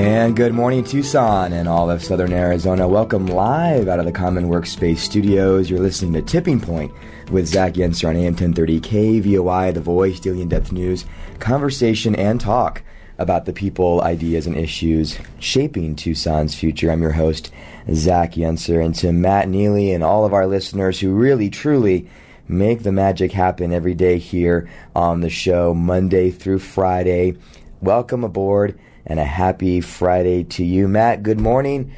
And good morning, Tucson and all of Southern Arizona. Welcome live out of the Common Workspace studios. You're listening to Tipping Point with Zach Yenser on AM 1030 KVOI, The Voice, Daily In-Depth News, conversation and talk about the people, ideas, and issues shaping Tucson's future. I'm your host, Zach Yenser, and to Matt Neely and all of our listeners who really, truly make the magic happen every day here on the show, Monday through Friday. Welcome aboard and a happy Friday to you. Matt, good morning.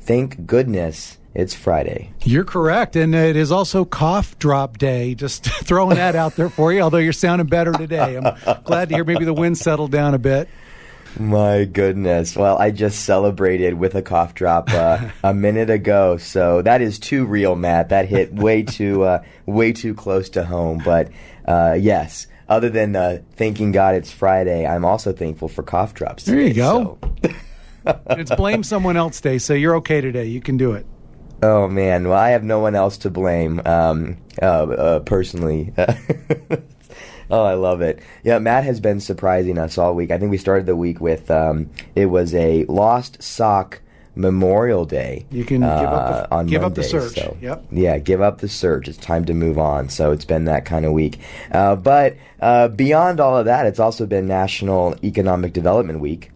Thank goodness it's Friday. You're correct. And it is also cough drop day. Just throwing that out there for you, although you're sounding better today. I'm glad to hear maybe the wind settled down a bit. My goodness. Well, I just celebrated with a cough drop uh, a minute ago, so that is too real, Matt. That hit way too, uh, way too close to home. But uh, yes, other than uh, thanking God it's Friday, I'm also thankful for cough drops. Today, there you go. So. it's blame someone else day, so you're okay today. You can do it. Oh man, well I have no one else to blame. Um, uh, uh, personally. oh, I love it. Yeah, Matt has been surprising us all week. I think we started the week with um, it was a lost sock Memorial Day. You can uh, give, up the, on give Monday, up the search. So, yep. Yeah, give up the search. It's time to move on. So it's been that kind of week. Uh, but uh, beyond all of that, it's also been National Economic Development Week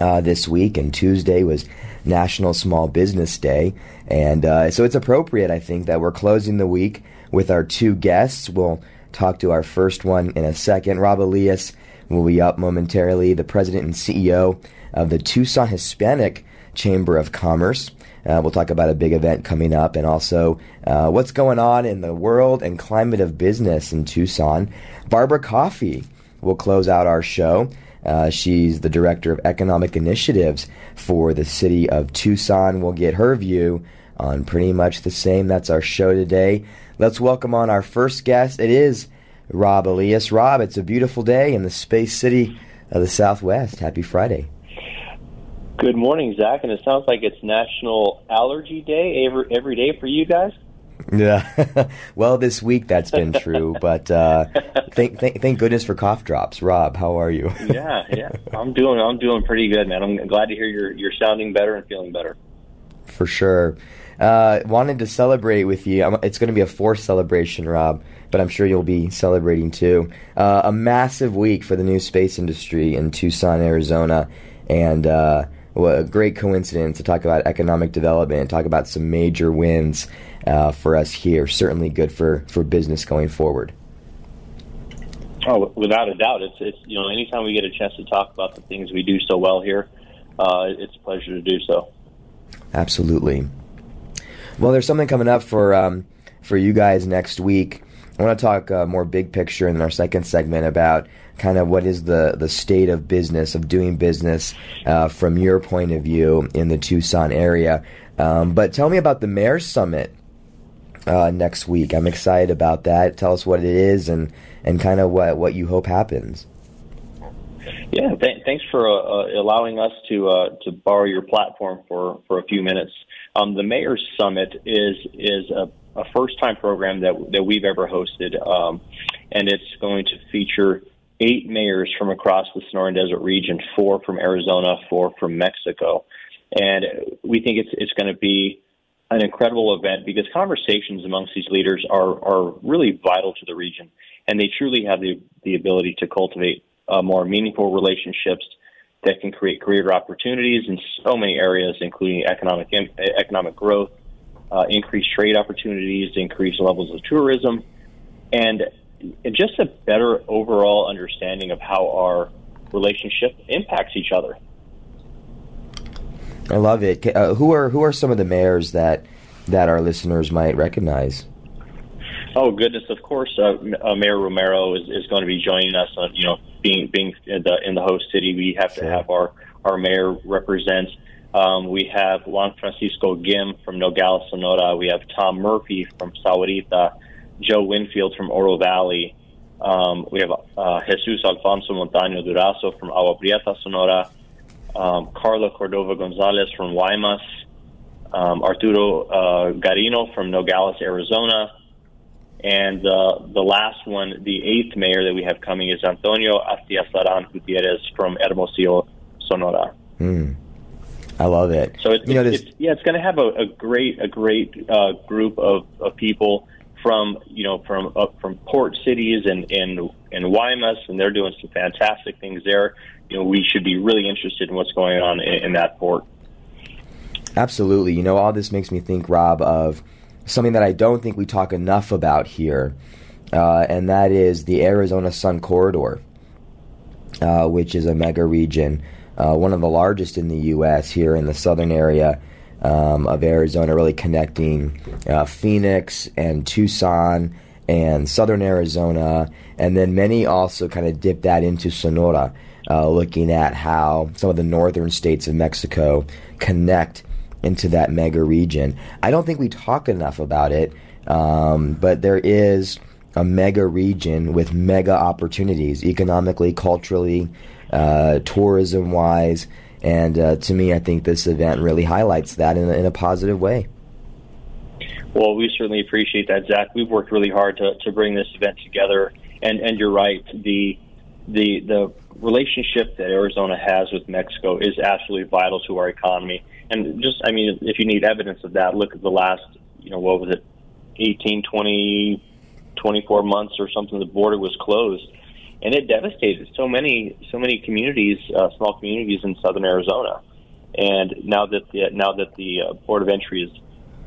uh, this week, and Tuesday was National Small Business Day. And uh, so it's appropriate, I think, that we're closing the week with our two guests. We'll talk to our first one in a second. Rob Elias will be up momentarily, the president and CEO of the Tucson Hispanic Chamber of Commerce. Uh, we'll talk about a big event coming up and also uh, what's going on in the world and climate of business in Tucson. Barbara Coffey will close out our show. Uh, she's the director of economic initiatives for the city of Tucson. We'll get her view on pretty much the same. That's our show today. Let's welcome on our first guest. It is Rob Elias. Rob, it's a beautiful day in the space city of the Southwest. Happy Friday. Good morning, Zach. And it sounds like it's National Allergy Day every every day for you guys. Yeah. well, this week that's been true, but uh, thank, thank thank goodness for cough drops. Rob, how are you? yeah, yeah. I'm doing I'm doing pretty good, man. I'm glad to hear you're you're sounding better and feeling better. For sure. Uh, wanted to celebrate with you. It's going to be a forced celebration, Rob, but I'm sure you'll be celebrating too. Uh, a massive week for the new space industry in Tucson, Arizona, and uh, a great coincidence to talk about economic development and talk about some major wins uh, for us here. Certainly good for, for business going forward. Oh, without a doubt, it's it's you know anytime we get a chance to talk about the things we do so well here, uh, it's a pleasure to do so. Absolutely. Well, there's something coming up for um, for you guys next week. I want to talk uh, more big picture in our second segment about kind of what is the, the state of business, of doing business uh, from your point of view in the Tucson area. Um, but tell me about the Mayor's Summit uh, next week. I'm excited about that. Tell us what it is and, and kind of what, what you hope happens. Yeah, th- thanks for uh, uh allowing us to uh, to borrow your platform for, for a few minutes. Um, the Mayor's Summit is is a, a first time program that that we've ever hosted, um, and it's going to feature eight mayors from across the Sonoran Desert region, four from Arizona, four from Mexico. And we think it's, it's going to be an incredible event because conversations amongst these leaders are, are really vital to the region. And they truly have the, the ability to cultivate uh, more meaningful relationships that can create career opportunities in so many areas, including economic, economic growth, uh, increased trade opportunities, increased levels of tourism. And just a better overall understanding of how our relationship impacts each other. I love it. Uh, who are who are some of the mayors that that our listeners might recognize? Oh goodness, of course, uh, uh, Mayor Romero is, is going to be joining us. On you know, being being in the in the host city, we have sure. to have our our mayor represent. Um, we have Juan Francisco Gim from Nogales, Sonora. We have Tom Murphy from Sahuarita. Joe Winfield from Oro Valley. Um, we have uh, Jesus Alfonso Montaño Durazo from Agua Prieta, Sonora. Um, Carla Cordova Gonzalez from Guaymas. Um, Arturo uh, Garino from Nogales, Arizona. And uh, the last one, the eighth mayor that we have coming is Antonio Astiazaran Gutierrez from Hermosillo, Sonora. Hmm. I love it. So it's, you know, it's, yeah, it's going to have a, a, great a great uh, group of, of people from you know from uh, from port cities and and and Guaymas, and they're doing some fantastic things there. You know, we should be really interested in what's going on in, in that port. Absolutely. You know, all this makes me think, Rob, of something that I don't think we talk enough about here, uh, and that is the Arizona Sun Corridor, uh, which is a mega region, uh, one of the largest in the U.S. here in the southern area um, of Arizona, really connecting uh, Phoenix and Tucson and southern Arizona, and then many also kind of dip that into Sonora, uh, looking at how some of the northern states of Mexico connect into that mega region. I don't think we talk enough about it, um, but there is a mega region with mega opportunities economically, culturally, uh, tourism wise. And uh, to me, I think this event really highlights that in a, in a positive way. Well, we certainly appreciate that, Zach. We've worked really hard to, to bring this event together, and, and you're right. The the the relationship that Arizona has with Mexico is absolutely vital to our economy. And just, I mean, if you need evidence of that, look at the last, you know, what was it, 18, 20, 24 months or something. The border was closed, and it devastated so many, so many communities, uh, small communities in southern Arizona. And now that the now that the uh, port of entry is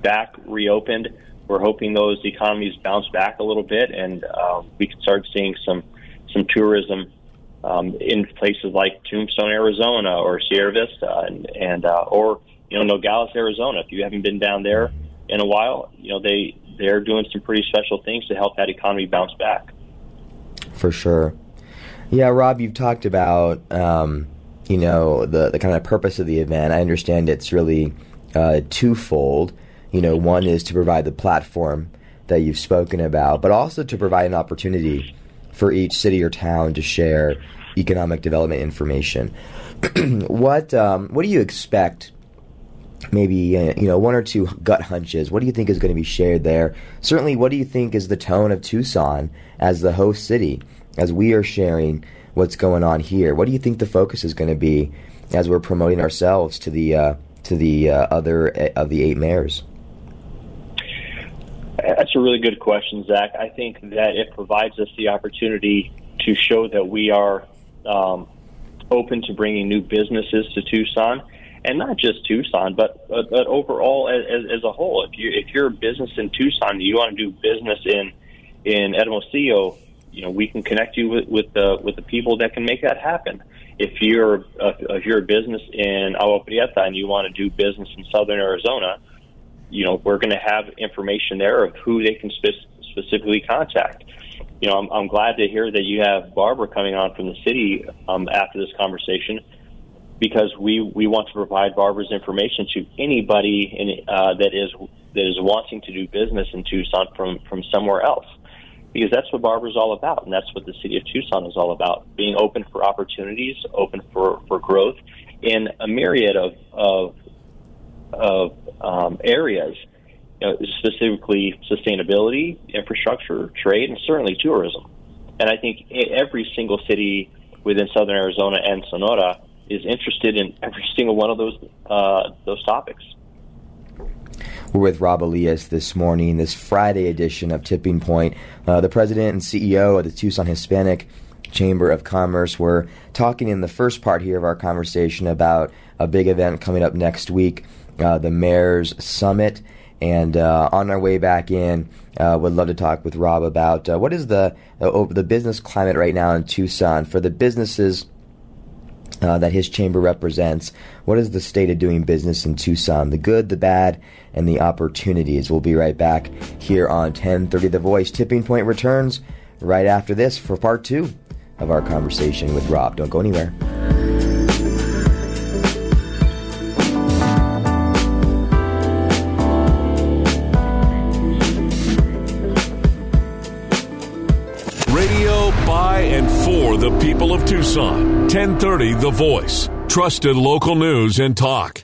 back, reopened, we're hoping those economies bounce back a little bit, and uh, we can start seeing some some tourism um, in places like Tombstone, Arizona, or Sierra Vista, and, and uh, or you know Nogales, Arizona. If you haven't been down there in a while, you know they they're doing some pretty special things to help that economy bounce back. For sure. Yeah, Rob, you've talked about um, you know the the kind of purpose of the event. I understand it's really uh, twofold. You know, one is to provide the platform that you've spoken about, but also to provide an opportunity for each city or town to share economic development information. what um, what do you expect? Maybe uh, you know one or two gut hunches. What do you think is going to be shared there? Certainly, what do you think is the tone of Tucson as the host city, as we are sharing what's going on here? What do you think the focus is going to be as we're promoting ourselves to the uh, to the uh, other uh, of the eight mayors? That's a really good question, Zach. I think that it provides us the opportunity to show that we are um, open to bringing new businesses to Tucson, and not just Tucson, but but, but overall as, as, a whole. If you if you're a business in Tucson, you want to do business in in Hermosillo, you know we can connect you with with the with the people that can make that happen. If you're uh, if you're a business in Agua Prieta and you want to do business in Southern Arizona you know, we're going to have information there of who they can spe- specifically contact. You know, I'm, I'm glad to hear that you have Barbara coming on from the city um, after this conversation because we, we want to provide Barbara's information to anybody in, uh, that is that is wanting to do business in Tucson from, from somewhere else. Because that's what Barbara's all about, and that's what the city of Tucson is all about being open for opportunities, open for, for growth in a myriad of, of of um, areas, you know, specifically sustainability, infrastructure, trade, and certainly tourism. And I think every single city within Southern Arizona and Sonora is interested in every single one of those uh, those topics. We're with Rob Elias this morning, this Friday edition of Tipping Point, uh, the president and CEO of the Tucson Hispanic Chamber of Commerce. We're talking in the first part here of our conversation about a big event coming up next week uh, the Mayor's Summit. And uh, on our way back in, uh, would love to talk with Rob about uh, what is the the business climate right now in Tucson for the businesses uh, that his chamber represents. What is the state of doing business in Tucson? The good, the bad, and the opportunities. We'll be right back here on 1030 The Voice. Tipping Point returns right after this for part two of our conversation with Rob. Don't go anywhere. The people of Tucson. 1030 The Voice. Trusted local news and talk.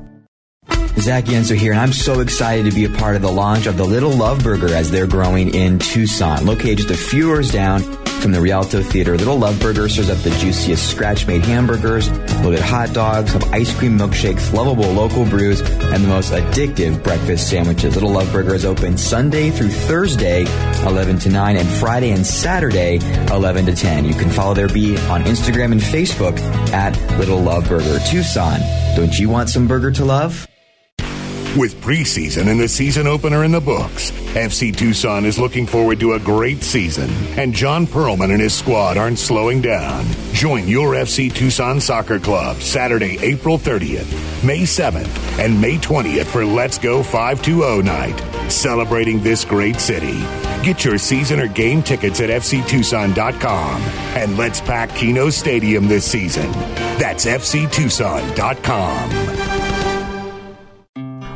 Zach Yenser here, and I'm so excited to be a part of the launch of the Little Love Burger as they're growing in Tucson. Located just a few doors down from the Rialto Theater, Little Love Burger serves up the juiciest scratch-made hamburgers, loaded hot dogs, have ice cream milkshakes, lovable local brews, and the most addictive breakfast sandwiches. Little Love Burger is open Sunday through Thursday, 11 to 9, and Friday and Saturday, 11 to 10. You can follow their beat on Instagram and Facebook at Little Love Burger. Tucson, don't you want some burger to love? With preseason and the season opener in the books, FC Tucson is looking forward to a great season, and John Perlman and his squad aren't slowing down. Join your FC Tucson Soccer Club Saturday, April 30th, May 7th, and May 20th for Let's Go 520 night, celebrating this great city. Get your season or game tickets at FCTucson.com and let's pack Kino Stadium this season. That's FCTucson.com.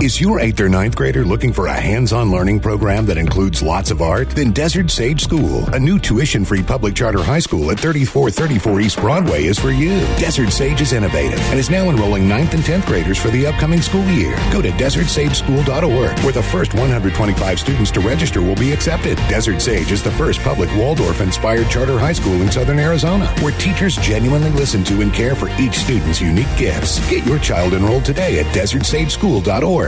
Is your 8th or ninth grader looking for a hands-on learning program that includes lots of art? Then Desert Sage School, a new tuition-free public charter high school at 3434 East Broadway is for you. Desert Sage is innovative and is now enrolling 9th and 10th graders for the upcoming school year. Go to desertsageschool.org where the first 125 students to register will be accepted. Desert Sage is the first public Waldorf-inspired charter high school in Southern Arizona where teachers genuinely listen to and care for each student's unique gifts. Get your child enrolled today at desertsageschool.org.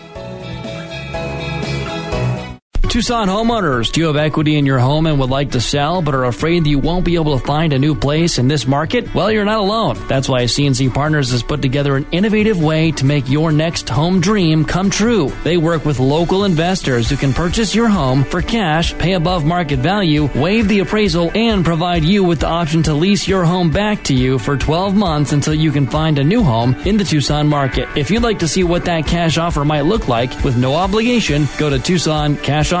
Tucson homeowners, do you have equity in your home and would like to sell but are afraid that you won't be able to find a new place in this market? Well, you're not alone. That's why CNC Partners has put together an innovative way to make your next home dream come true. They work with local investors who can purchase your home for cash, pay above market value, waive the appraisal, and provide you with the option to lease your home back to you for 12 months until you can find a new home in the Tucson market. If you'd like to see what that cash offer might look like with no obligation, go to Tucson Cash Offer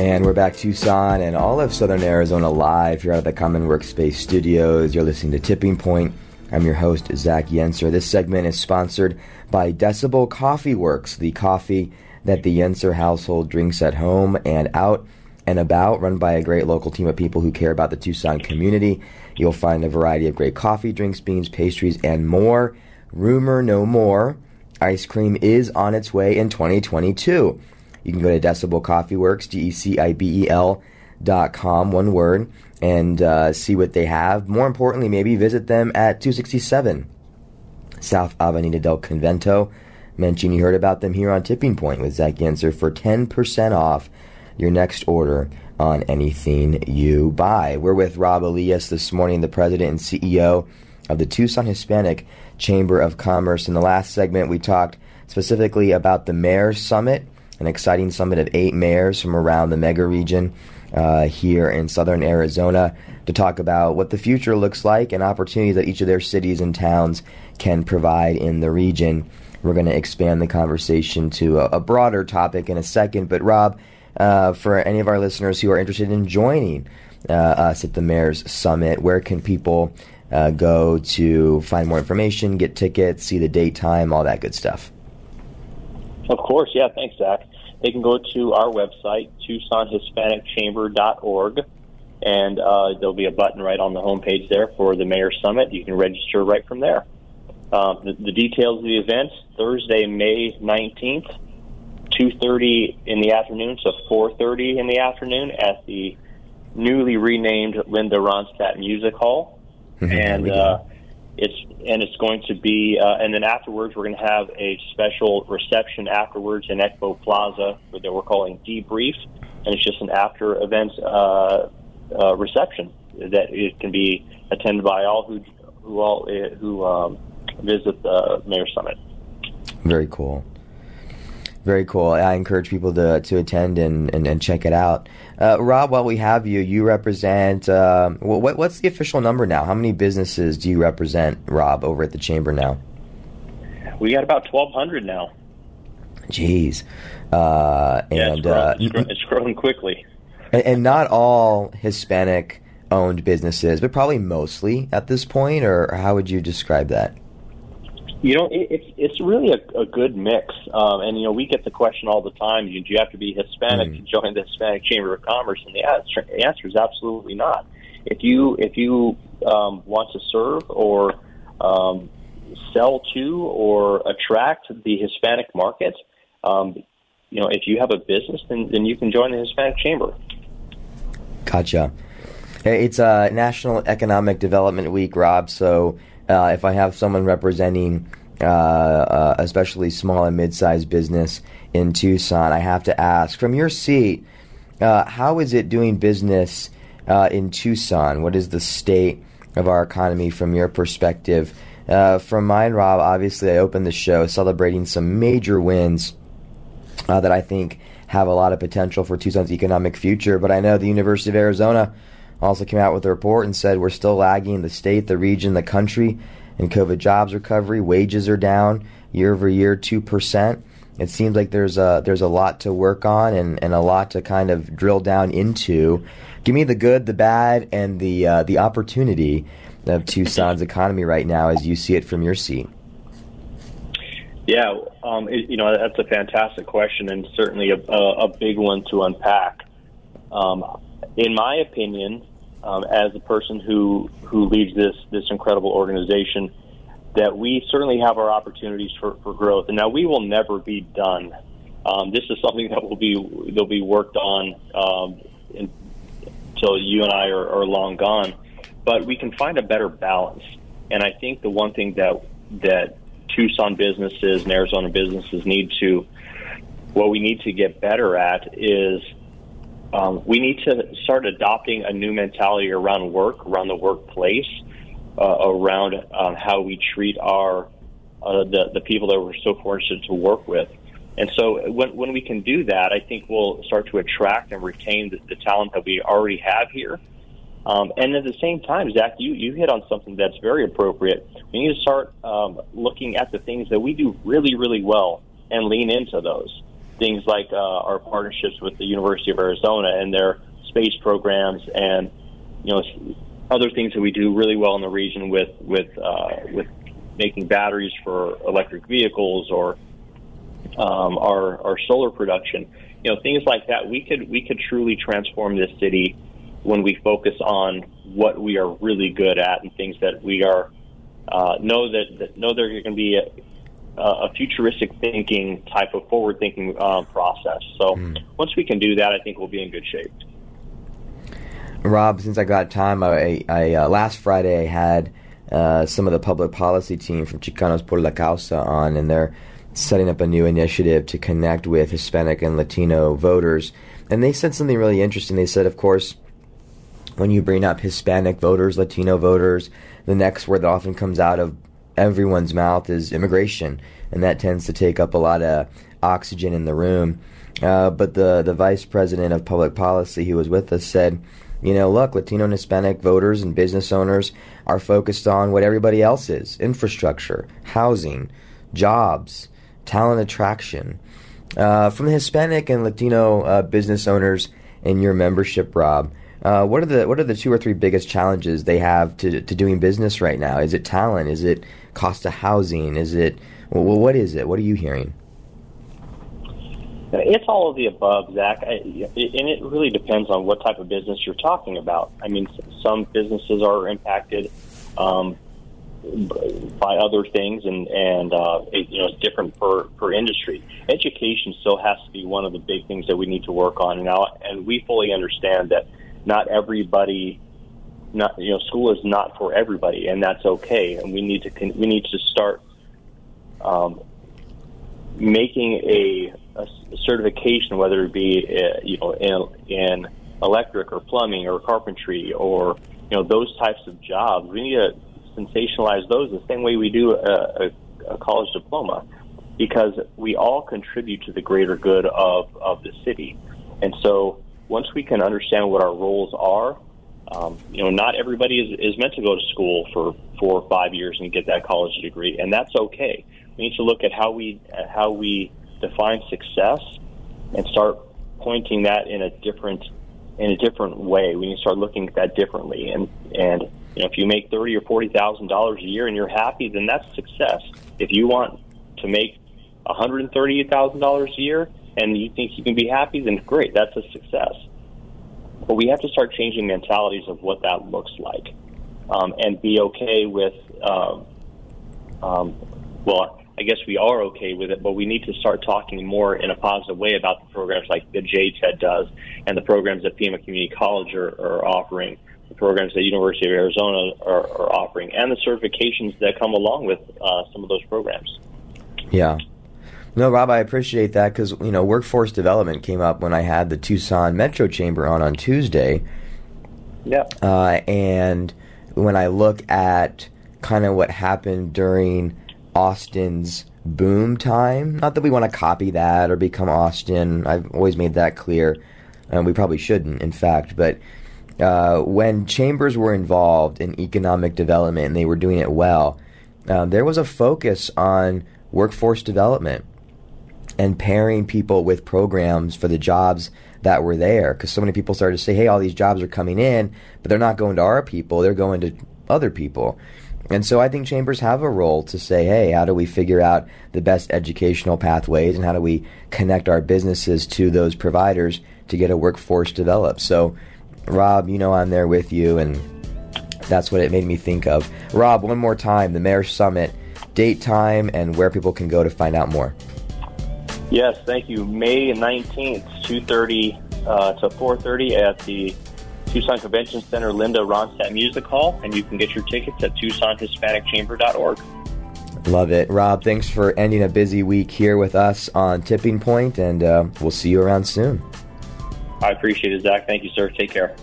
And we're back Tucson and all of Southern Arizona live. You're out of the Common Workspace studios. You're listening to Tipping Point. I'm your host, Zach Yenser. This segment is sponsored by Decibel Coffee Works, the coffee that the Yenser household drinks at home and out and about, run by a great local team of people who care about the Tucson community. You'll find a variety of great coffee, drinks, beans, pastries, and more. Rumor no more. Ice cream is on its way in 2022. You can go to Decibel Coffee Works, D E C I B E L dot com, one word, and uh, see what they have. More importantly, maybe visit them at 267 South Avenida del Convento. Mention you heard about them here on Tipping Point with Zach Yenser for 10% off your next order on anything you buy. We're with Rob Elias this morning, the president and CEO of the Tucson Hispanic Chamber of Commerce. In the last segment, we talked specifically about the Mayor's Summit an exciting summit of eight mayors from around the mega region uh, here in southern Arizona to talk about what the future looks like and opportunities that each of their cities and towns can provide in the region. We're going to expand the conversation to a, a, broader topic in a second. But, Rob, uh, for any of our listeners who are interested in joining uh, us at the Mayor's Summit, where can people uh, go to find more information, get tickets, see the date, time, all that good stuff? Of course, yeah. Thanks, Zach. They can go to our website, TucsonHispanicChamber.org, and uh, there'll be a button right on the homepage there for the Mayor Summit. You can register right from there. Uh, the, the, details of the event: Thursday, May nineteenth, two thirty in the afternoon, so four thirty in the afternoon at the newly renamed Linda Ronstadt Music Hall, mm-hmm. and uh, it's and it's going to be, uh, and then afterwards we're going to have a special reception afterwards in Expo Plaza that we're calling debrief, and it's just an after event uh, uh, reception that it can be attended by all who who all uh, who um, visit the Mayor Summit. Very cool. Very cool. I encourage people to, to attend and, and, and check it out. Uh, Rob, while we have you, you represent, uh, what, what's the official number now? How many businesses do you represent, Rob, over at the Chamber now? We got about 1,200 now. Jeez. Uh, yeah, and, it's, growing, uh, it's, growing, it's growing quickly. And, and not all Hispanic owned businesses, but probably mostly at this point, or how would you describe that? You know, it, it's it's really a, a good mix, um, and you know we get the question all the time: Do you have to be Hispanic mm. to join the Hispanic Chamber of Commerce? And the answer, the answer is absolutely not. If you if you um, want to serve or um, sell to or attract the Hispanic market, um, you know, if you have a business, then, then you can join the Hispanic Chamber. Gotcha. It's a National Economic Development Week, Rob. So uh, if I have someone representing, uh, uh, especially small and mid-sized business in Tucson, I have to ask from your seat, uh, how is it doing business uh, in Tucson? What is the state of our economy from your perspective? Uh, from mine, Rob, obviously, I opened the show celebrating some major wins that I think have a lot of potential for Tucson's economic future. But I know the University of Arizona also came out with a report and said we're still lagging the state, the region, the country in COVID jobs recovery. Wages are down year over year, two percent. It seems like there's a there's a lot to work on and, and a lot to kind of drill down into. Give me the good, the bad, and the uh, the opportunity of Tucson's economy right now as you see it from your seat. Yeah, um, it, you know that's a fantastic question and certainly a, a, a big one to unpack. Um, in my opinion, um, as a person who who leads this this incredible organization that we certainly have our opportunities for, for growth. And now we will never be done. Um, this is something that will be they'll be worked on um, until you and I are, are long gone. But we can find a better balance. And I think the one thing that that Tucson businesses and Arizona businesses need to what we need to get better at is um, we need to start adopting a new mentality around work, around the workplace, uh, around um, how we treat our uh, the the people that we're so fortunate to work with. And so when when we can do that, I think we'll start to attract and retain the, the talent that we already have here. Um, and at the same time, Zach, you, you hit on something that's very appropriate. We need to start um, looking at the things that we do really, really well and lean into those things like uh, our partnerships with the University of Arizona and their space programs, and you know other things that we do really well in the region with with uh, with making batteries for electric vehicles or um, our our solar production. You know things like that. We could we could truly transform this city when we focus on what we are really good at and things that we are uh, know that, that know they're going to be uh, a futuristic thinking type of forward thinking uh, process. So mm. once we can do that, I think we'll be in good shape. Rob, since I got time, I, I uh, last Friday I had uh, some of the public policy team from Chicanos por la Causa on, and they're setting up a new initiative to connect with Hispanic and Latino voters. And they said something really interesting. They said, of course, when you bring up Hispanic voters, Latino voters, the next word that often comes out of everyone's mouth is immigration, and that tends to take up a lot of oxygen in the room. Uh, but the, the vice president of public policy who was with us said, you know, look, Latino and Hispanic voters and business owners are focused on what everybody else is infrastructure, housing, jobs, talent attraction. Uh, from the Hispanic and Latino uh, business owners in your membership, Rob, uh, what are the what are the two or three biggest challenges they have to to doing business right now? Is it talent? Is it cost of housing? Is it well, what is it? What are you hearing? It's all of the above, Zach, I, and it really depends on what type of business you're talking about. I mean, some businesses are impacted um, by other things, and and uh, it, you know it's different per per industry. Education still has to be one of the big things that we need to work on now, and we fully understand that not everybody. Not you know, school is not for everybody, and that's okay. And we need to con- we need to start um, making a, a certification, whether it be uh, you know in, in electric or plumbing or carpentry or you know those types of jobs. We need to sensationalize those the same way we do a, a, a college diploma, because we all contribute to the greater good of of the city. And so once we can understand what our roles are, um, you know, not everybody is, is meant to go to school for four or five years and get that college degree, and that's okay. We need to look at how we at how we define success and start pointing that in a different in a different way. We need to start looking at that differently. And and you know, if you make thirty or forty thousand dollars a year and you're happy, then that's success. If you want to make one hundred and thirty thousand dollars a year and you think you can be happy, then great, that's a success. But we have to start changing mentalities of what that looks like, um, and be okay with. Um, um, well, I guess we are okay with it, but we need to start talking more in a positive way about the programs like the JTED does, and the programs that Pima Community College are, are offering, the programs that University of Arizona are, are, offering, and the certifications that come along with uh, some of those programs. Yeah. No, Rob, I appreciate that because you know workforce development came up when I had the Tucson Metro Chamber on on Tuesday. Yeah. Uh, and when I look at kind of what happened during Austin's boom time, not that we want to copy that or become Austin. I've always made that clear. and we probably shouldn't, in fact, but. Uh, when chambers were involved in economic development and they were doing it well, um, there was a focus on workforce development and pairing people with programs for the jobs that were there. Because so many people started to say, hey, all these jobs are coming in, but they're not going to our people, they're going to other people. And so I think chambers have a role to say, hey, how do we figure out the best educational pathways and how do we connect our businesses to those providers to get a workforce developed? So, Rob, you know I'm there with you, and that's what it made me think of. Rob, one more time, the Mayor Summit, date, time, and where people can go to find out more. Yes, thank you. May 19th, 2.30 uh, to 4.30 at the Tucson Convention Center Linda Ronstadt Music Hall, and you can get your tickets at TucsonHispanicChamber.org. Love it. Rob, thanks for ending a busy week here with us on Tipping Point, and uh, we'll see you around soon. I appreciate it, Zach. Thank you, sir. Take care.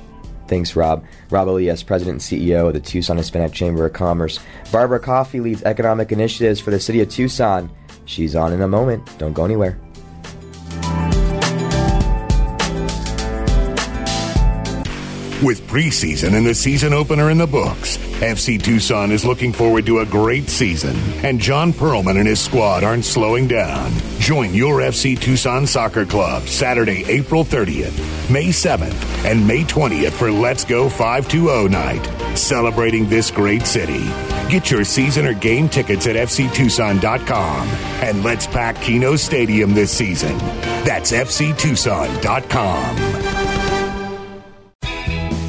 Thanks, Rob. Rob Elias, President and CEO of the Tucson Hispanic Chamber of Commerce. Barbara Coffey leads economic initiatives for the city of Tucson. She's on in a moment. Don't go anywhere. With preseason and the season opener in the books, FC Tucson is looking forward to a great season, and John Perlman and his squad aren't slowing down. Join your FC Tucson Soccer Club Saturday, April 30th, May 7th, and May 20th for Let's Go 520 night, celebrating this great city. Get your season or game tickets at fctucson.com and let's pack Kino Stadium this season. That's fctucson.com.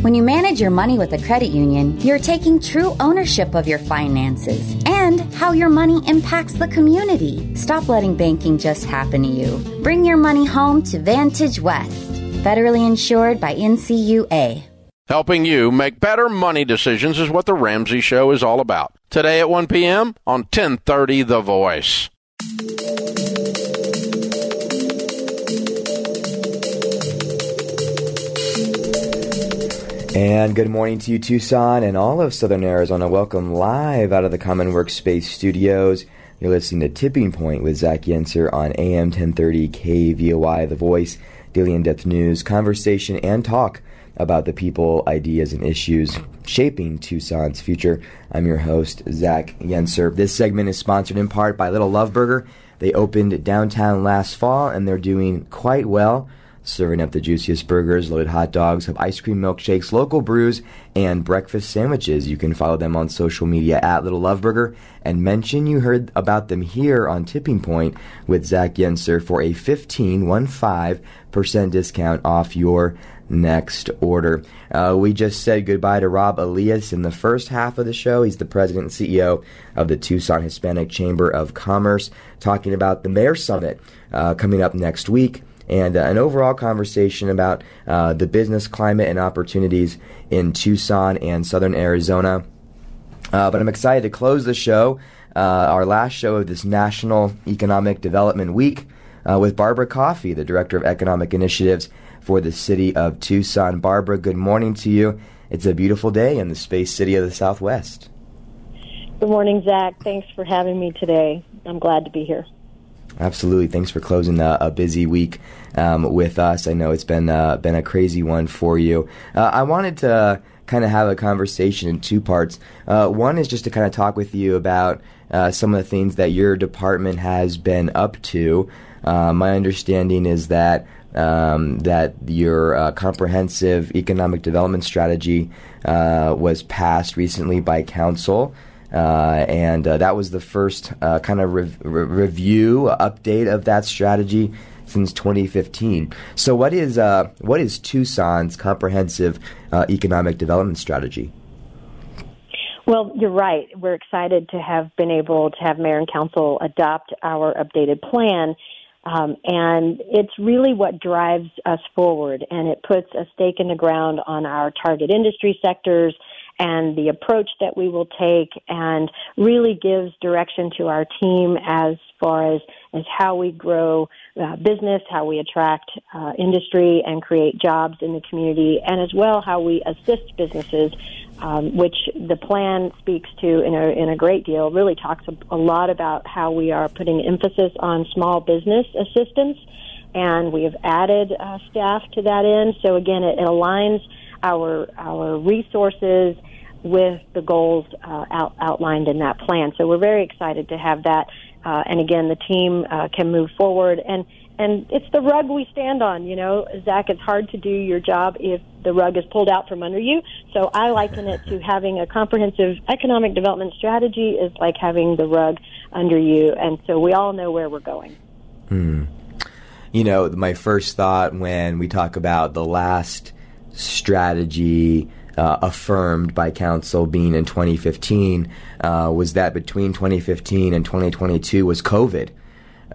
When you manage your money with a credit union, you're taking true ownership of your finances and how your money impacts the community. Stop letting banking just happen to you. Bring your money home to Vantage West, federally insured by NCUA. Helping you make better money decisions is what the Ramsey Show is all about. Today at 1 p.m. on 1030 The Voice. And good morning to you, Tucson and all of Southern Arizona. Welcome live out of the Common Workspace studios. You're listening to Tipping Point with Zach Yenser on AM 1030 KVOI, The Voice, daily in-depth news, conversation, and talk about the people, ideas, and issues shaping Tucson's future. I'm your host, Zach Yenser. This segment is sponsored in part by Little Love Burger. They opened downtown last fall, and they're doing quite well serving up the juiciest burgers, loaded hot dogs, have ice cream milkshakes, local brews, and breakfast sandwiches. You can follow them on social media at Little Love Burger and mention you heard about them here on Tipping Point with Zach Yenser for a 15, 15% discount off your next order. Uh, we just said goodbye to Rob Elias in the first half of the show. He's the president and CEO of the Tucson Hispanic Chamber of Commerce, talking about the Mayor Summit uh, coming up next week and uh, an overall conversation about uh, the business climate and opportunities in Tucson and southern Arizona. Uh, but I'm excited to close the show, uh, our last show of this National Economic Development Week, uh, with Barbara Coffey, the Director of Economic Initiatives for the city of Tucson. Barbara, good morning to you. It's a beautiful day in the space city of the Southwest. Good morning, Zach. Thanks for having me today. I'm glad to be here. Absolutely. Thanks for closing a, a busy week um, with us. I know it's been uh, been a crazy one for you. Uh, I wanted to kind of have a conversation in two parts. Uh, one is just to kind of talk with you about uh, some of the things that your department has been up to. Uh, my understanding is that um, that your uh, comprehensive economic development strategy was passed recently by council. Uh, and uh, that was the first uh, kind of re- re- review update of that strategy since 2015. So, what is uh, what is Tucson's comprehensive uh, economic development strategy? Well, you're right. We're excited to have been able to have mayor and council adopt our updated plan. Um, and it's really what drives us forward, and it puts a stake in the ground on our target industry sectors and the approach that we will take and really gives direction to our team as far as, as how we grow uh, business, how we attract uh, industry and create jobs in the community, and as well how we assist businesses, um, which the plan speaks to in a, in a great deal, really talks a, a lot about how we are putting emphasis on small business assistance, and we have added uh, staff to that end. So again, it, it aligns our our resources with the goals uh, out, outlined in that plan. So we're very excited to have that. Uh, and again, the team uh, can move forward. And and it's the rug we stand on. You know, Zach, it's hard to do your job if the rug is pulled out from under you. So I liken it to having a comprehensive economic development strategy is like having the rug under you. And so we all know where we're going. Hmm. You know, my first thought when we talk about the last strategy uh, affirmed by council being in 2015 uh, was that between 2015 and 2022 was COVID.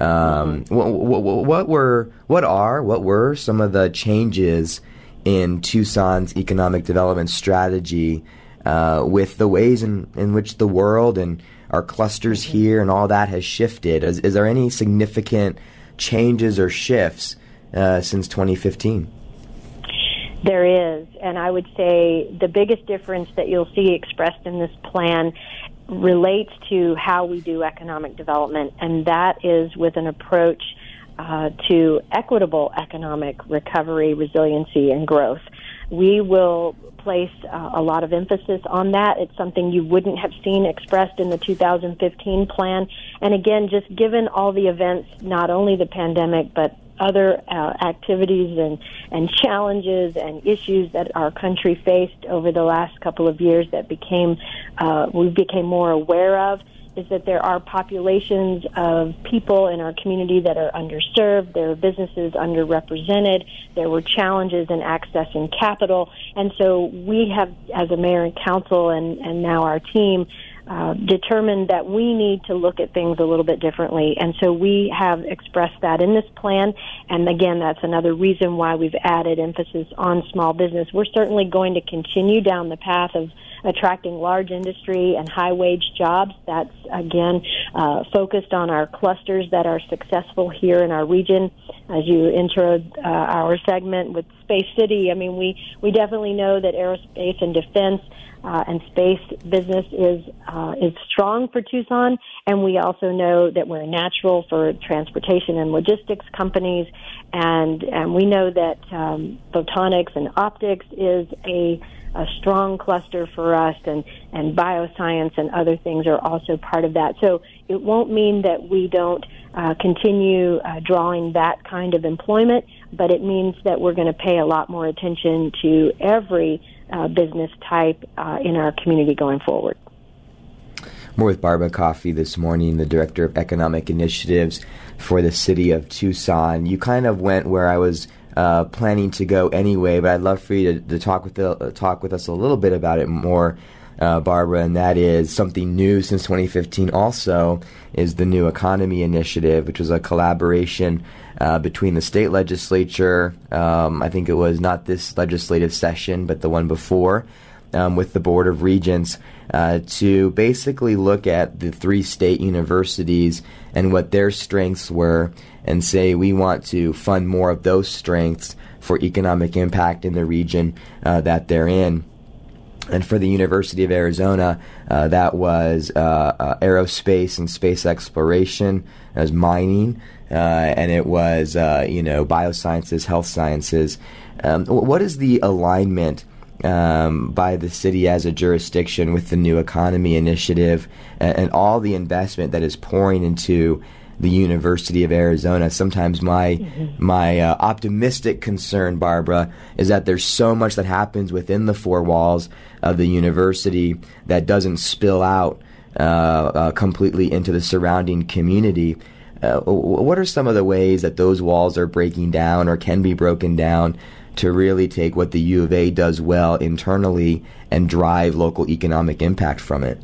Um, mm-hmm. what, what, what, were what are what were some of the changes in Tucson's economic development strategy uh, with the ways in, in which the world and our clusters mm-hmm. here and all that has shifted? Is, is there any significant changes or shifts uh, since 2015? There is, and I would say the biggest difference that you'll see expressed in this plan relates to how we do economic development, and that is with an approach uh, to equitable economic recovery, resiliency, and growth. we will place uh, a lot of emphasis on that. It's something you wouldn't have seen expressed in the 2015 plan. And again, just given all the events, not only the pandemic, but other uh, activities and, and challenges and issues that our country faced over the last couple of years that became uh, we became more aware of is that there are populations of people in our community that are underserved. There are businesses underrepresented. There were challenges in accessing capital. And so we have, as a mayor and council and, and now our team, uh, determined that we need to look at things a little bit differently. And so we have expressed that in this plan. And again, that's another reason why we've added emphasis on small business. We're certainly going to continue down the path of attracting large industry and high wage jobs. That's again uh, focused on our clusters that are successful here in our region. As you introed uh, our segment with Space City, I mean, we, we definitely know that aerospace and defense uh, and space business is uh, is strong for Tucson, and we also know that we're natural for transportation and logistics companies, and and we know that um, photonics and optics is a a strong cluster for us, and and bioscience and other things are also part of that. So it won't mean that we don't uh, continue uh, drawing that kind of employment, but it means that we're going to pay a lot more attention to every uh, business type uh, in our community going forward. More with Barbara Coffey this morning, the Director of Economic Initiatives for the City of Tucson. You kind of went where I was uh, planning to go anyway, but I'd love for you to, to talk with the, uh, talk with us a little bit about it more, uh, Barbara. And that is something new since 2015. Also, is the New Economy Initiative, which was a collaboration uh, between the state legislature. Um, I think it was not this legislative session, but the one before. Um, with the Board of Regents uh, to basically look at the three state universities and what their strengths were and say we want to fund more of those strengths for economic impact in the region uh, that they're in. And for the University of Arizona, uh, that was uh, uh, aerospace and space exploration, as mining, uh, and it was uh, you know biosciences, health sciences. Um, what is the alignment um, by the city as a jurisdiction with the New Economy Initiative and, and all the investment that is pouring into the University of Arizona. Sometimes my mm-hmm. my uh, optimistic concern, Barbara, is that there's so much that happens within the four walls of the university that doesn't spill out uh, uh, completely into the surrounding community. Uh, what are some of the ways that those walls are breaking down or can be broken down to really take what the U of A does well internally and drive local economic impact from it?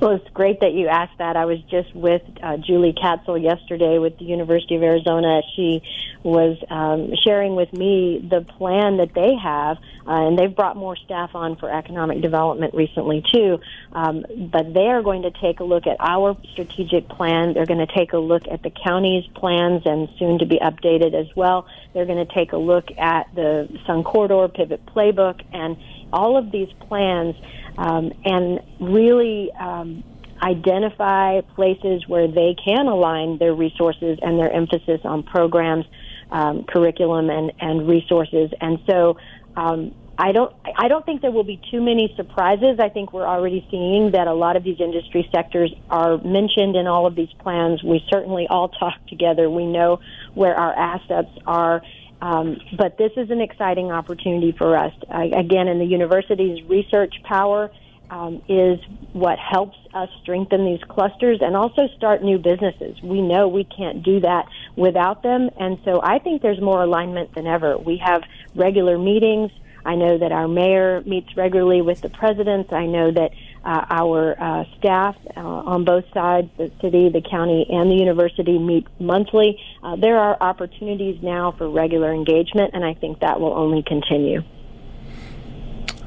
Well, it's great that you asked that. I was just with uh, Julie Katsel yesterday with the University of Arizona. She was um, sharing with me the plan that they have, uh, and they've brought more staff on for economic development recently too. Um, but they are going to take a look at our strategic plan. They're going to take a look at the county's plans and soon to be updated as well. They're going to take a look at the Sun Corridor Pivot Playbook and all of these plans um, and really um, identify places where they can align their resources and their emphasis on programs, um, curriculum, and, and resources. And so um, I don't I don't think there will be too many surprises. I think we're already seeing that a lot of these industry sectors are mentioned in all of these plans. We certainly all talk together. We know where our assets are um, but this is an exciting opportunity for us. Uh, again, in the university's research power um, is what helps us strengthen these clusters and also start new businesses. We know we can't do that without them, and so I think there's more alignment than ever. We have regular meetings. I know that our mayor meets regularly with the presidents. I know that uh, our uh, staff uh, on both sides, the city, the county, and the university meet monthly. Uh, there are opportunities now for regular engagement, and I think that will only continue.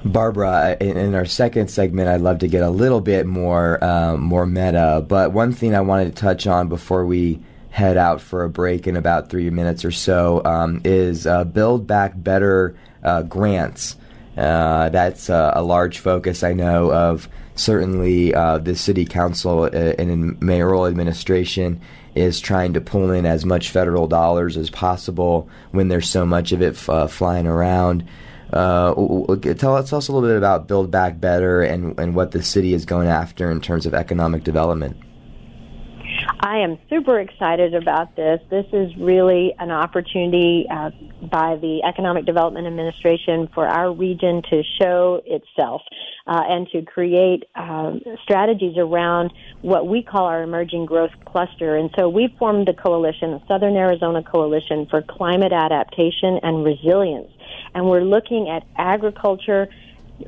Barbara, in, our second segment, I'd love to get a little bit more um, more meta. But one thing I wanted to touch on before we head out for a break in about three minutes or so um, is uh, Build Back Better uh, grants. Uh, that's a large focus, I know, of certainly uh, the city council uh, and mayoral administration is trying to pull in as much federal dollars as possible when there's so much of it f- uh, flying around. uh, tell us, us a little bit about Build Back Better and, and what the city is going after in terms of economic development. I am super excited about this. This is really an opportunity uh, by the Economic Development Administration for our region to show itself uh, and to create um, strategies around what we call our emerging growth cluster. And so we formed the coalition, the Southern Arizona Coalition for Climate Adaptation and Resilience. And we're looking at agriculture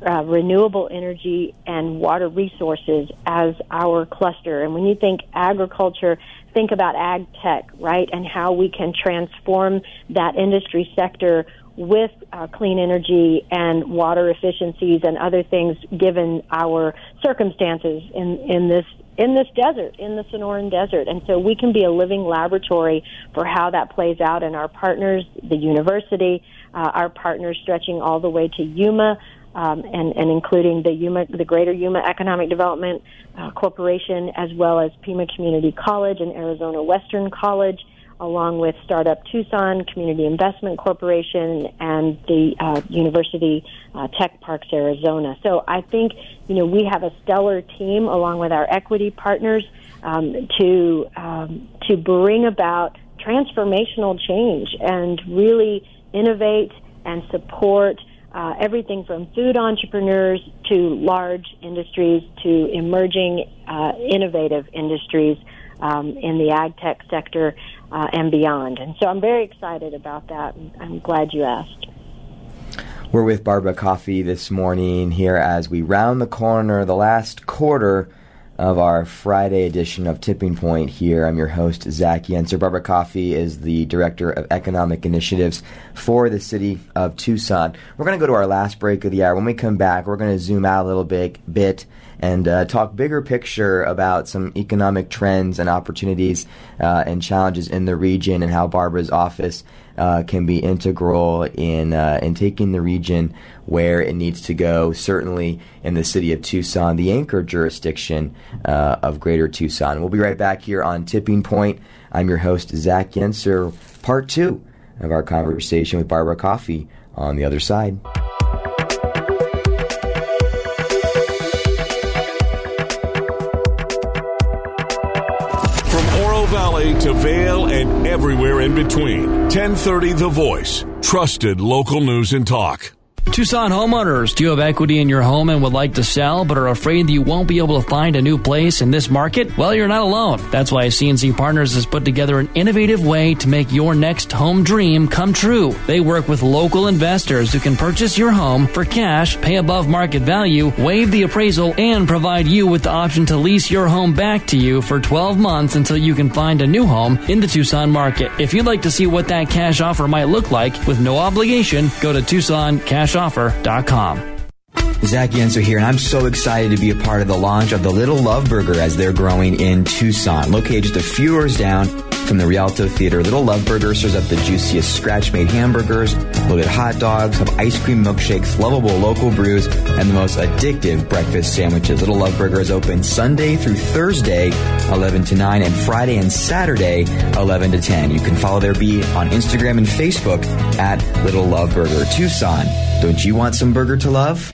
uh, renewable energy and water resources as our cluster. And when you think agriculture, think about ag tech, right? And how we can transform that industry sector with uh, clean energy and water efficiencies and other things given our circumstances in, in this in this desert, in the Sonoran Desert. And so we can be a living laboratory for how that plays out and our partners, the university, uh, our partners stretching all the way to Yuma, um, and, and including the Yuma, the Greater Yuma Economic Development uh, Corporation, as well as Pima Community College and Arizona Western College, along with Startup Tucson, Community Investment Corporation, and the uh, University uh, Tech Parks Arizona. So I think you know we have a stellar team along with our equity partners um, to um, to bring about transformational change and really innovate and support uh, everything from food entrepreneurs to large industries to emerging uh, innovative industries um, in the ag tech sector uh, and beyond. And so I'm very excited about that. I'm glad you asked. We're with Barbara Coffey this morning here as we round the corner, the last quarter of our Friday edition of Tipping Point here. I'm your host, Zach Yentzer. Barbara Coffey is the Director of Economic Initiatives for the City of Tucson. We're going to go to our last break of the hour. When we come back, we're going to zoom out a little bit, bit and uh, talk bigger picture about some economic trends and opportunities uh, and challenges in the region and how Barbara's office uh, can be integral in uh, in taking the region where it needs to go. Certainly in the city of Tucson, the anchor jurisdiction uh, of Greater Tucson. We'll be right back here on Tipping Point. I'm your host Zach Yentzer. Part two of our conversation with Barbara Coffey on the other side. Everywhere in between. 1030 The Voice. Trusted local news and talk. Tucson homeowners, do you have equity in your home and would like to sell but are afraid that you won't be able to find a new place in this market? Well, you're not alone. That's why CNC Partners has put together an innovative way to make your next home dream come true. They work with local investors who can purchase your home for cash, pay above market value, waive the appraisal, and provide you with the option to lease your home back to you for 12 months until you can find a new home in the Tucson market. If you'd like to see what that cash offer might look like with no obligation, go to Tucson Cash offer.com. Zach Yentzer here, and I'm so excited to be a part of the launch of the Little Love Burger as they're growing in Tucson. Located just a few doors down from the Rialto Theater, Little Love Burger serves up the juiciest scratch-made hamburgers, loaded hot dogs, have ice cream milkshakes, lovable local brews, and the most addictive breakfast sandwiches. Little Love Burger is open Sunday through Thursday, 11 to 9, and Friday and Saturday, 11 to 10. You can follow their beat on Instagram and Facebook at Little Love Burger Tucson. Don't you want some burger to love?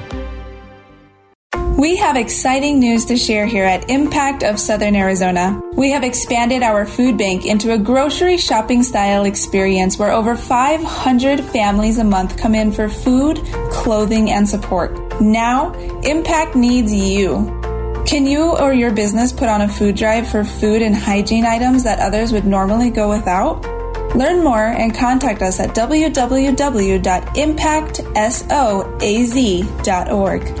We have exciting news to share here at Impact of Southern Arizona. We have expanded our food bank into a grocery shopping style experience where over 500 families a month come in for food, clothing, and support. Now, Impact needs you. Can you or your business put on a food drive for food and hygiene items that others would normally go without? Learn more and contact us at www.impactsoaz.org.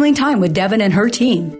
scheduling time with Devin and her team.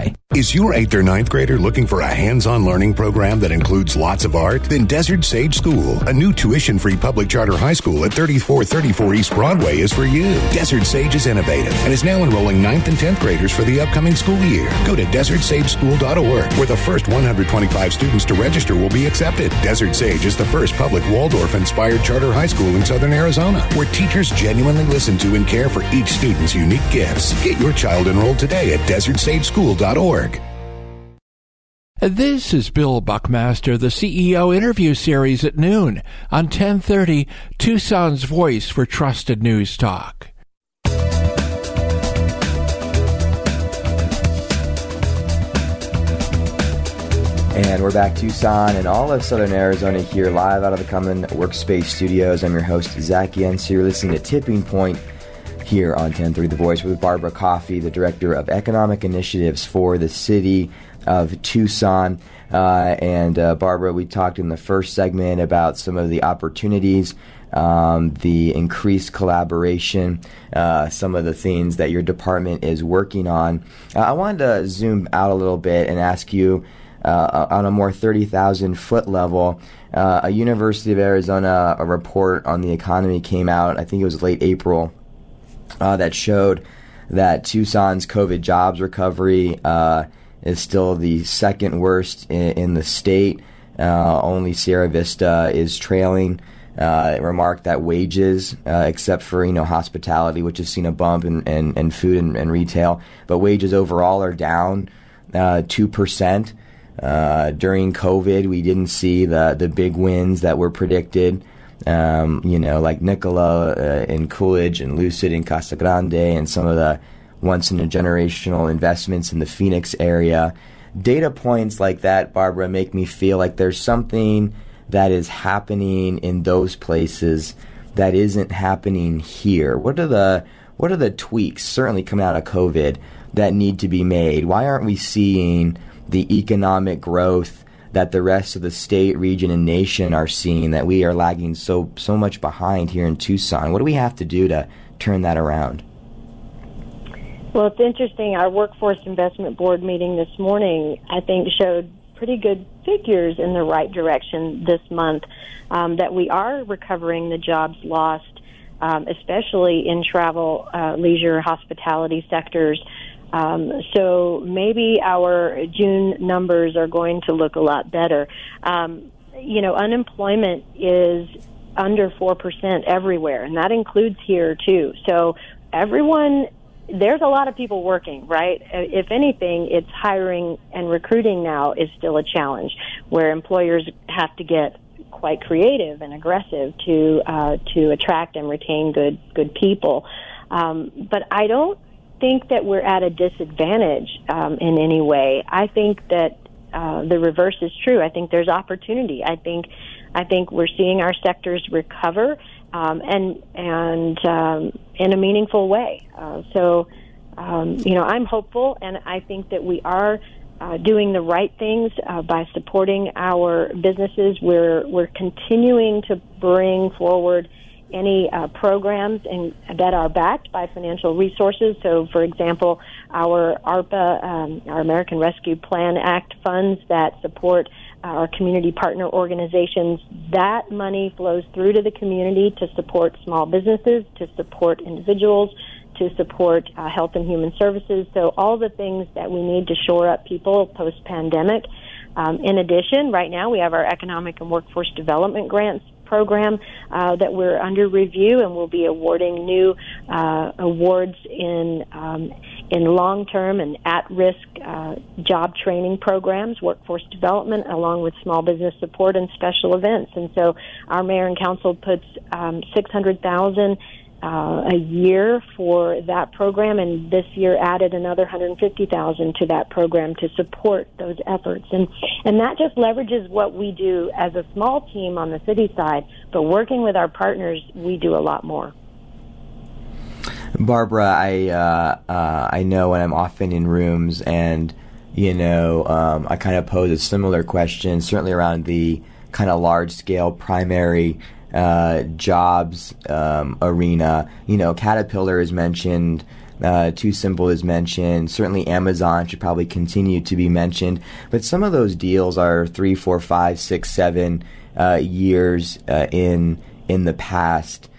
die. Is your 8th or ninth grader looking for a hands-on learning program that includes lots of art? Then Desert Sage School, a new tuition-free public charter high school at 3434 East Broadway is for you. Desert Sage is innovative and is now enrolling 9th and 10th graders for the upcoming school year. Go to desertsageschool.org where the first 125 students to register will be accepted. Desert Sage is the first public Waldorf-inspired charter high school in southern Arizona where teachers genuinely listen to and care for each student's unique gifts. Get your child enrolled today at desertsageschool.org this is Bill Buckmaster, the CEO interview series at noon on 1030 Tucson's Voice for Trusted News Talk. And we're back Tucson and all of Southern Arizona here live out of the Common Workspace Studios. I'm your host, Zach Yens. You're listening to Tipping Point here on 1030 The Voice with Barbara Coffey, the Director of Economic Initiatives for the City of Tucson. Uh, and uh, Barbara, we talked in the first segment about some of the opportunities, um, the increased collaboration, uh, some of the things that your department is working on. Uh, I wanted to zoom out a little bit and ask you. Uh, on a more 30,000 foot level, uh, a University of Arizona a report on the economy came out. I think it was late April uh, that showed that Tucson's COVID jobs recovery uh, is still the second worst in, in the state. Uh, only Sierra Vista is trailing. Uh, it remarked that wages, uh, except for you know hospitality, which has seen a bump in, in, in food and, and, retail, but wages overall are down two percent. during COVID, we didn't see the the big wins that were predicted um, you know, like Nikola uh, in Coolidge and Lucid in Casa Grande and some of the once in a generational investments in the Phoenix area. Data points like that, Barbara, make me feel like there's something that is happening in those places that isn't happening here. What are the what are the tweaks, certainly coming out of COVID, that need to be made? Why aren't we seeing the economic growth that the rest of the state, region, and nation are seeing that we are lagging so so much behind here in Tucson? What do we have to do to turn that around? Well, it's interesting. Our workforce investment board meeting this morning, I think, showed pretty good figures in the right direction this month. Um, that we are recovering the jobs lost, um, especially in travel, uh, leisure, hospitality sectors. Um, so maybe our June numbers are going to look a lot better. Um, you know, unemployment is under 4% everywhere, and that includes here too. So everyone, there's a lot of people working, right? If anything, it's hiring and recruiting now is still a challenge where employers have to get quite creative and aggressive to uh, to attract and retain good good people. Um, but I don't think that we're at a disadvantage um, in any way. I think that uh, the reverse is true. I think there's opportunity. I think I think we're seeing our sectors recover um, and and um, in a meaningful way. Uh, so um, you know, I'm hopeful, and I think that we are. Uh, doing the right things uh, by supporting our businesses. We're we're continuing to bring forward any uh, programs in, that are backed by financial resources. So, for example, our ARPA, um, our American Rescue Plan Act funds that support our community partner organizations, that money flows through to the community to support small businesses, to support individuals, to support uh, health and human services. So all the things that we need to shore up people post pandemic. Um, in addition, right now we have our economic and workforce development grants program uh, that we're under review, and we'll be awarding new uh, awards in um, in long term and at risk uh, job training programs, workforce development, along with small business support and special events. And so, our mayor and council puts um, six hundred thousand uh, a year for that program, and this year added another 150,000 to that program to support those efforts. And and that just leverages what we do as a small team on the city side, but working with our partners, we do a lot more. Barbara, I uh, uh, I know when I'm often in rooms and you know um, I kind of pose a similar question, certainly around the kind of large scale primary uh, jobs um, arena. You know, Caterpillar is mentioned. Uh, simple is mentioned. Certainly, Amazon should probably continue to be mentioned. But some of those deals are three, four, five, six, seven uh, years uh, in in the past.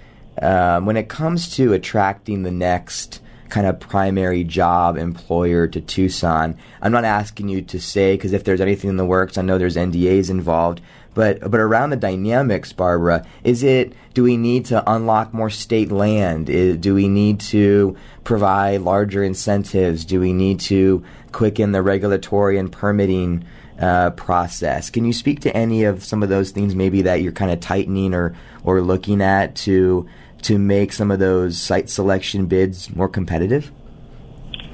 Um, when it comes to attracting the next kind of primary job employer to Tucson, I'm not asking you to say because if there's anything in the works, I know there's NDAs involved. But but around the dynamics, Barbara, is it do we need to unlock more state land? Is, do we need to provide larger incentives? Do we need to quicken the regulatory and permitting uh, process? Can you speak to any of some of those things maybe that you're kind of tightening or or looking at to to make some of those site selection bids more competitive?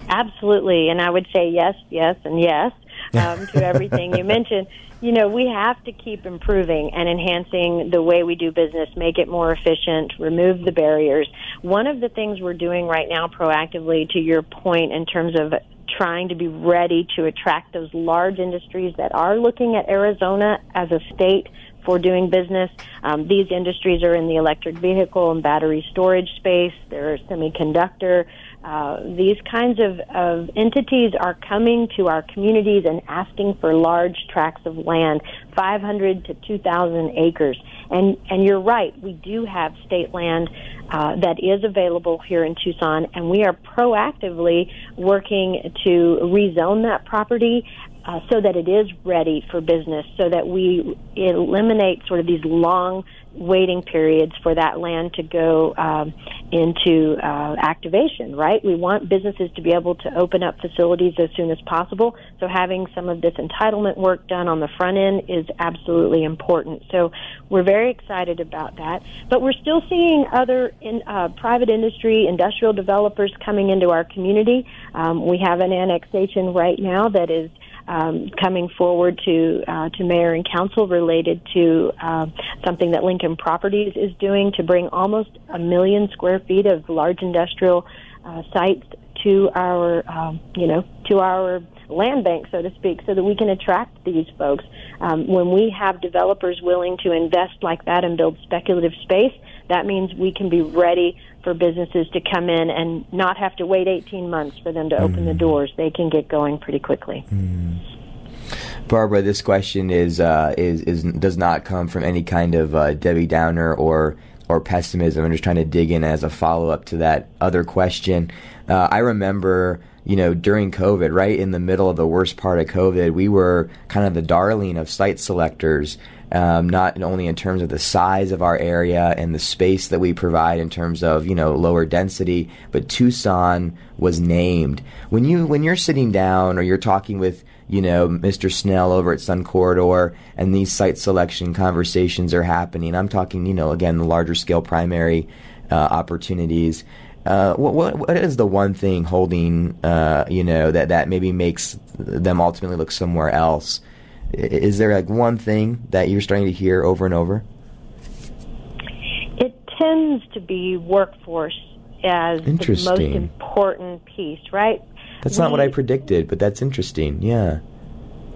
Absolutely, and I would say yes, yes, and yes um, to everything you mentioned. You know, we have to keep improving and enhancing the way we do business, make it more efficient, remove the barriers. One of the things we're doing right now proactively, to your point, in terms of trying to be ready to attract those large industries that are looking at Arizona as a state for doing business. Um, these industries are in the electric vehicle and battery storage space. They're semiconductor. Uh, these kinds of, of entities are coming to our communities and asking for large tracts of land, 500 to 2,000 acres. And, and you're right, we do have state land uh, that is available here in Tucson, and we are proactively working to rezone that property uh, so that it is ready for business, so that we eliminate sort of these long waiting periods for that land to go um, into uh, activation, right? We want businesses to be able to open up facilities as soon as possible. So having some of this entitlement work done on the front end is absolutely important. So we're very excited about that. But we're still seeing other in, uh, private industry, industrial developers coming into our community. Um, we have an annexation right now that is um, coming forward to uh, to mayor and council related to uh, something that Lincoln Properties is doing to bring almost a million square feet of large industrial uh, sites to our um, you know to our land bank, so to speak, so that we can attract these folks. Um, when we have developers willing to invest like that and build speculative space, that means we can be ready for businesses to come in and not have to wait 18 months for them to open the mm. doors. They can get going pretty quickly. Mm. Barbara, this question is, uh, is is does not come from any kind of uh, Debbie Downer or or pessimism. I'm just trying to dig in as a follow up to that other question. Uh, I remember, you know, during COVID, right in the middle of the worst part of COVID, we were kind of the darling of site selectors um, not only in terms of the size of our area and the space that we provide in terms of you know lower density, but Tucson was named. When you when you're sitting down or you're talking with you know Mr. Snell over at Sun Corridor, and these site selection conversations are happening. I'm talking you know again the larger scale primary uh, opportunities. Uh, what, what, what is the one thing holding, uh, you know, that, that maybe makes them ultimately look somewhere else? Is there like one thing that you're starting to hear over and over? It tends to be workforce as the most important piece, right? That's we, not what I predicted, but that's interesting. Yeah.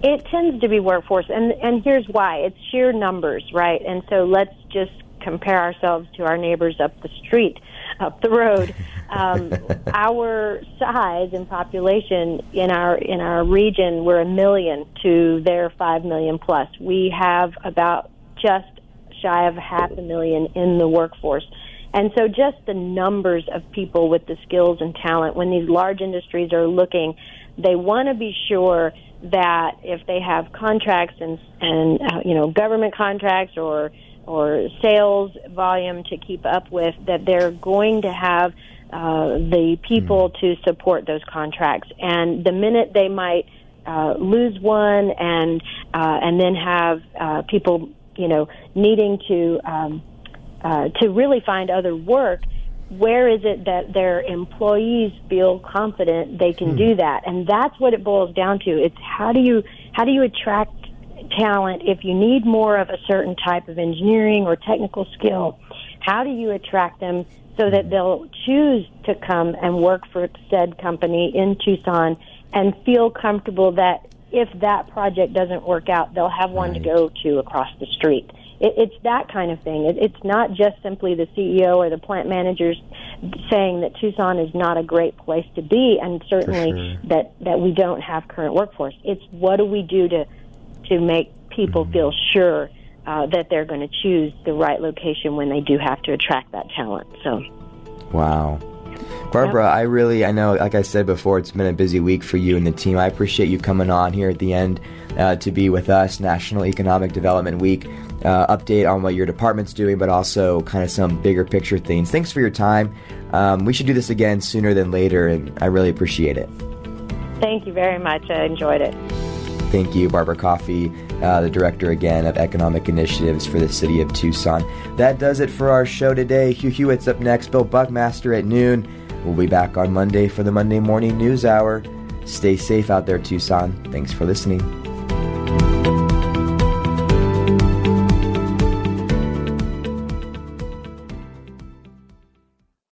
It tends to be workforce, and and here's why: it's sheer numbers, right? And so let's just compare ourselves to our neighbors up the street, up the road. Um, our size and population in our in our region, we're a million to their five million plus. We have about just shy of half a million in the workforce. And so just the numbers of people with the skills and talent when these large industries are looking, they want to be sure that if they have contracts and and uh, you know government contracts or or sales volume to keep up with that they're going to have uh, the people mm. to support those contracts and the minute they might uh, lose one and uh, and then have uh, people you know needing to um, uh, to really find other work where is it that their employees feel confident they can hmm. do that and that's what it boils down to it's how do you how do you attract talent if you need more of a certain type of engineering or technical skill how do you attract them so that they'll choose to come and work for said company in Tucson and feel comfortable that if that project doesn't work out they'll have one right. to go to across the street it, it's that kind of thing. It, it's not just simply the CEO or the plant managers saying that Tucson is not a great place to be, and certainly sure. that that we don't have current workforce. It's what do we do to to make people mm-hmm. feel sure uh, that they're going to choose the right location when they do have to attract that talent. So, wow. Barbara, I really, I know, like I said before, it's been a busy week for you and the team. I appreciate you coming on here at the end uh, to be with us, National Economic Development Week uh, update on what your department's doing, but also kind of some bigger picture things. Thanks for your time. Um, we should do this again sooner than later, and I really appreciate it. Thank you very much. I enjoyed it. Thank you, Barbara Coffey, uh, the director again of economic initiatives for the city of Tucson. That does it for our show today. Hugh Hewitt's up next, Bill Buckmaster at noon. We'll be back on Monday for the Monday Morning News Hour. Stay safe out there, Tucson. Thanks for listening.